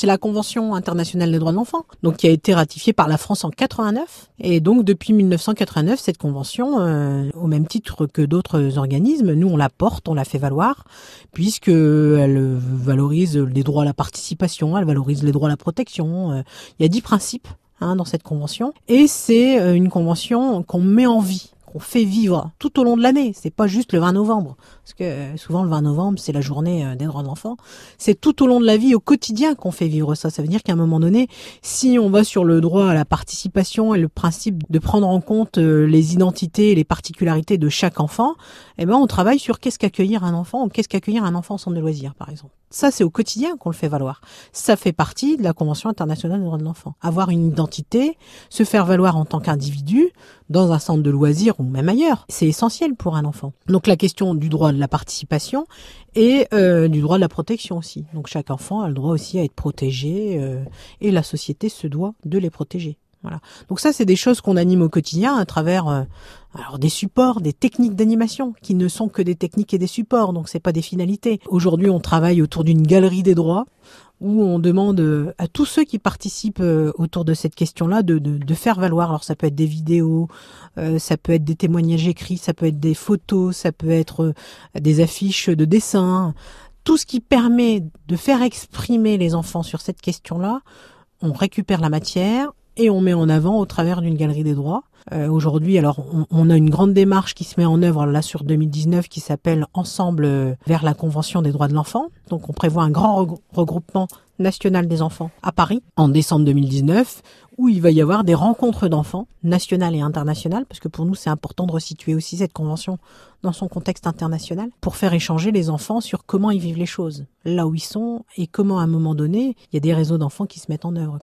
C'est la Convention internationale des droits de l'enfant, donc qui a été ratifiée par la France en 89. Et donc depuis 1989, cette convention, euh, au même titre que d'autres organismes, nous on la porte, on la fait valoir, puisque elle valorise les droits à la participation, elle valorise les droits à la protection. Euh, il y a dix principes hein, dans cette convention, et c'est euh, une convention qu'on met en vie qu'on fait vivre tout au long de l'année. C'est pas juste le 20 novembre, parce que euh, souvent le 20 novembre c'est la journée euh, des droits de l'enfant. C'est tout au long de la vie, au quotidien, qu'on fait vivre ça. Ça veut dire qu'à un moment donné, si on va sur le droit à la participation et le principe de prendre en compte euh, les identités et les particularités de chaque enfant, eh ben on travaille sur qu'est-ce qu'accueillir un enfant ou qu'est-ce qu'accueillir un enfant en centre de loisirs, par exemple. Ça, c'est au quotidien qu'on le fait valoir. Ça fait partie de la Convention internationale des droits de l'enfant. Avoir une identité, se faire valoir en tant qu'individu, dans un centre de loisirs ou même ailleurs, c'est essentiel pour un enfant. Donc la question du droit de la participation et euh, du droit de la protection aussi. Donc chaque enfant a le droit aussi à être protégé euh, et la société se doit de les protéger. Voilà. Donc ça, c'est des choses qu'on anime au quotidien à travers euh, alors des supports, des techniques d'animation qui ne sont que des techniques et des supports. Donc c'est pas des finalités. Aujourd'hui, on travaille autour d'une galerie des droits où on demande euh, à tous ceux qui participent euh, autour de cette question-là de, de, de, faire valoir. Alors ça peut être des vidéos, ça peut être des témoignages écrits, ça peut être des photos, ça peut être des affiches de dessins. Tout ce qui permet de faire exprimer les enfants sur cette question-là, on récupère la matière, et on met en avant au travers d'une galerie des droits. Euh, Aujourd'hui, alors on, a une grande démarche qui se met en œuvre là sur 2019 qui s'appelle Ensemble vers la Convention des droits de l'enfant. Donc on prévoit un grand regroupement national des enfants à Paris en décembre 2019 où il va y avoir des rencontres d'enfants nationales et internationales parce que pour nous c'est important de resituer aussi cette convention dans son contexte international pour faire échanger les enfants sur comment ils vivent les choses, là où ils sont et comment à un moment donné il y a des réseaux d'enfants qui se mettent en œuvre.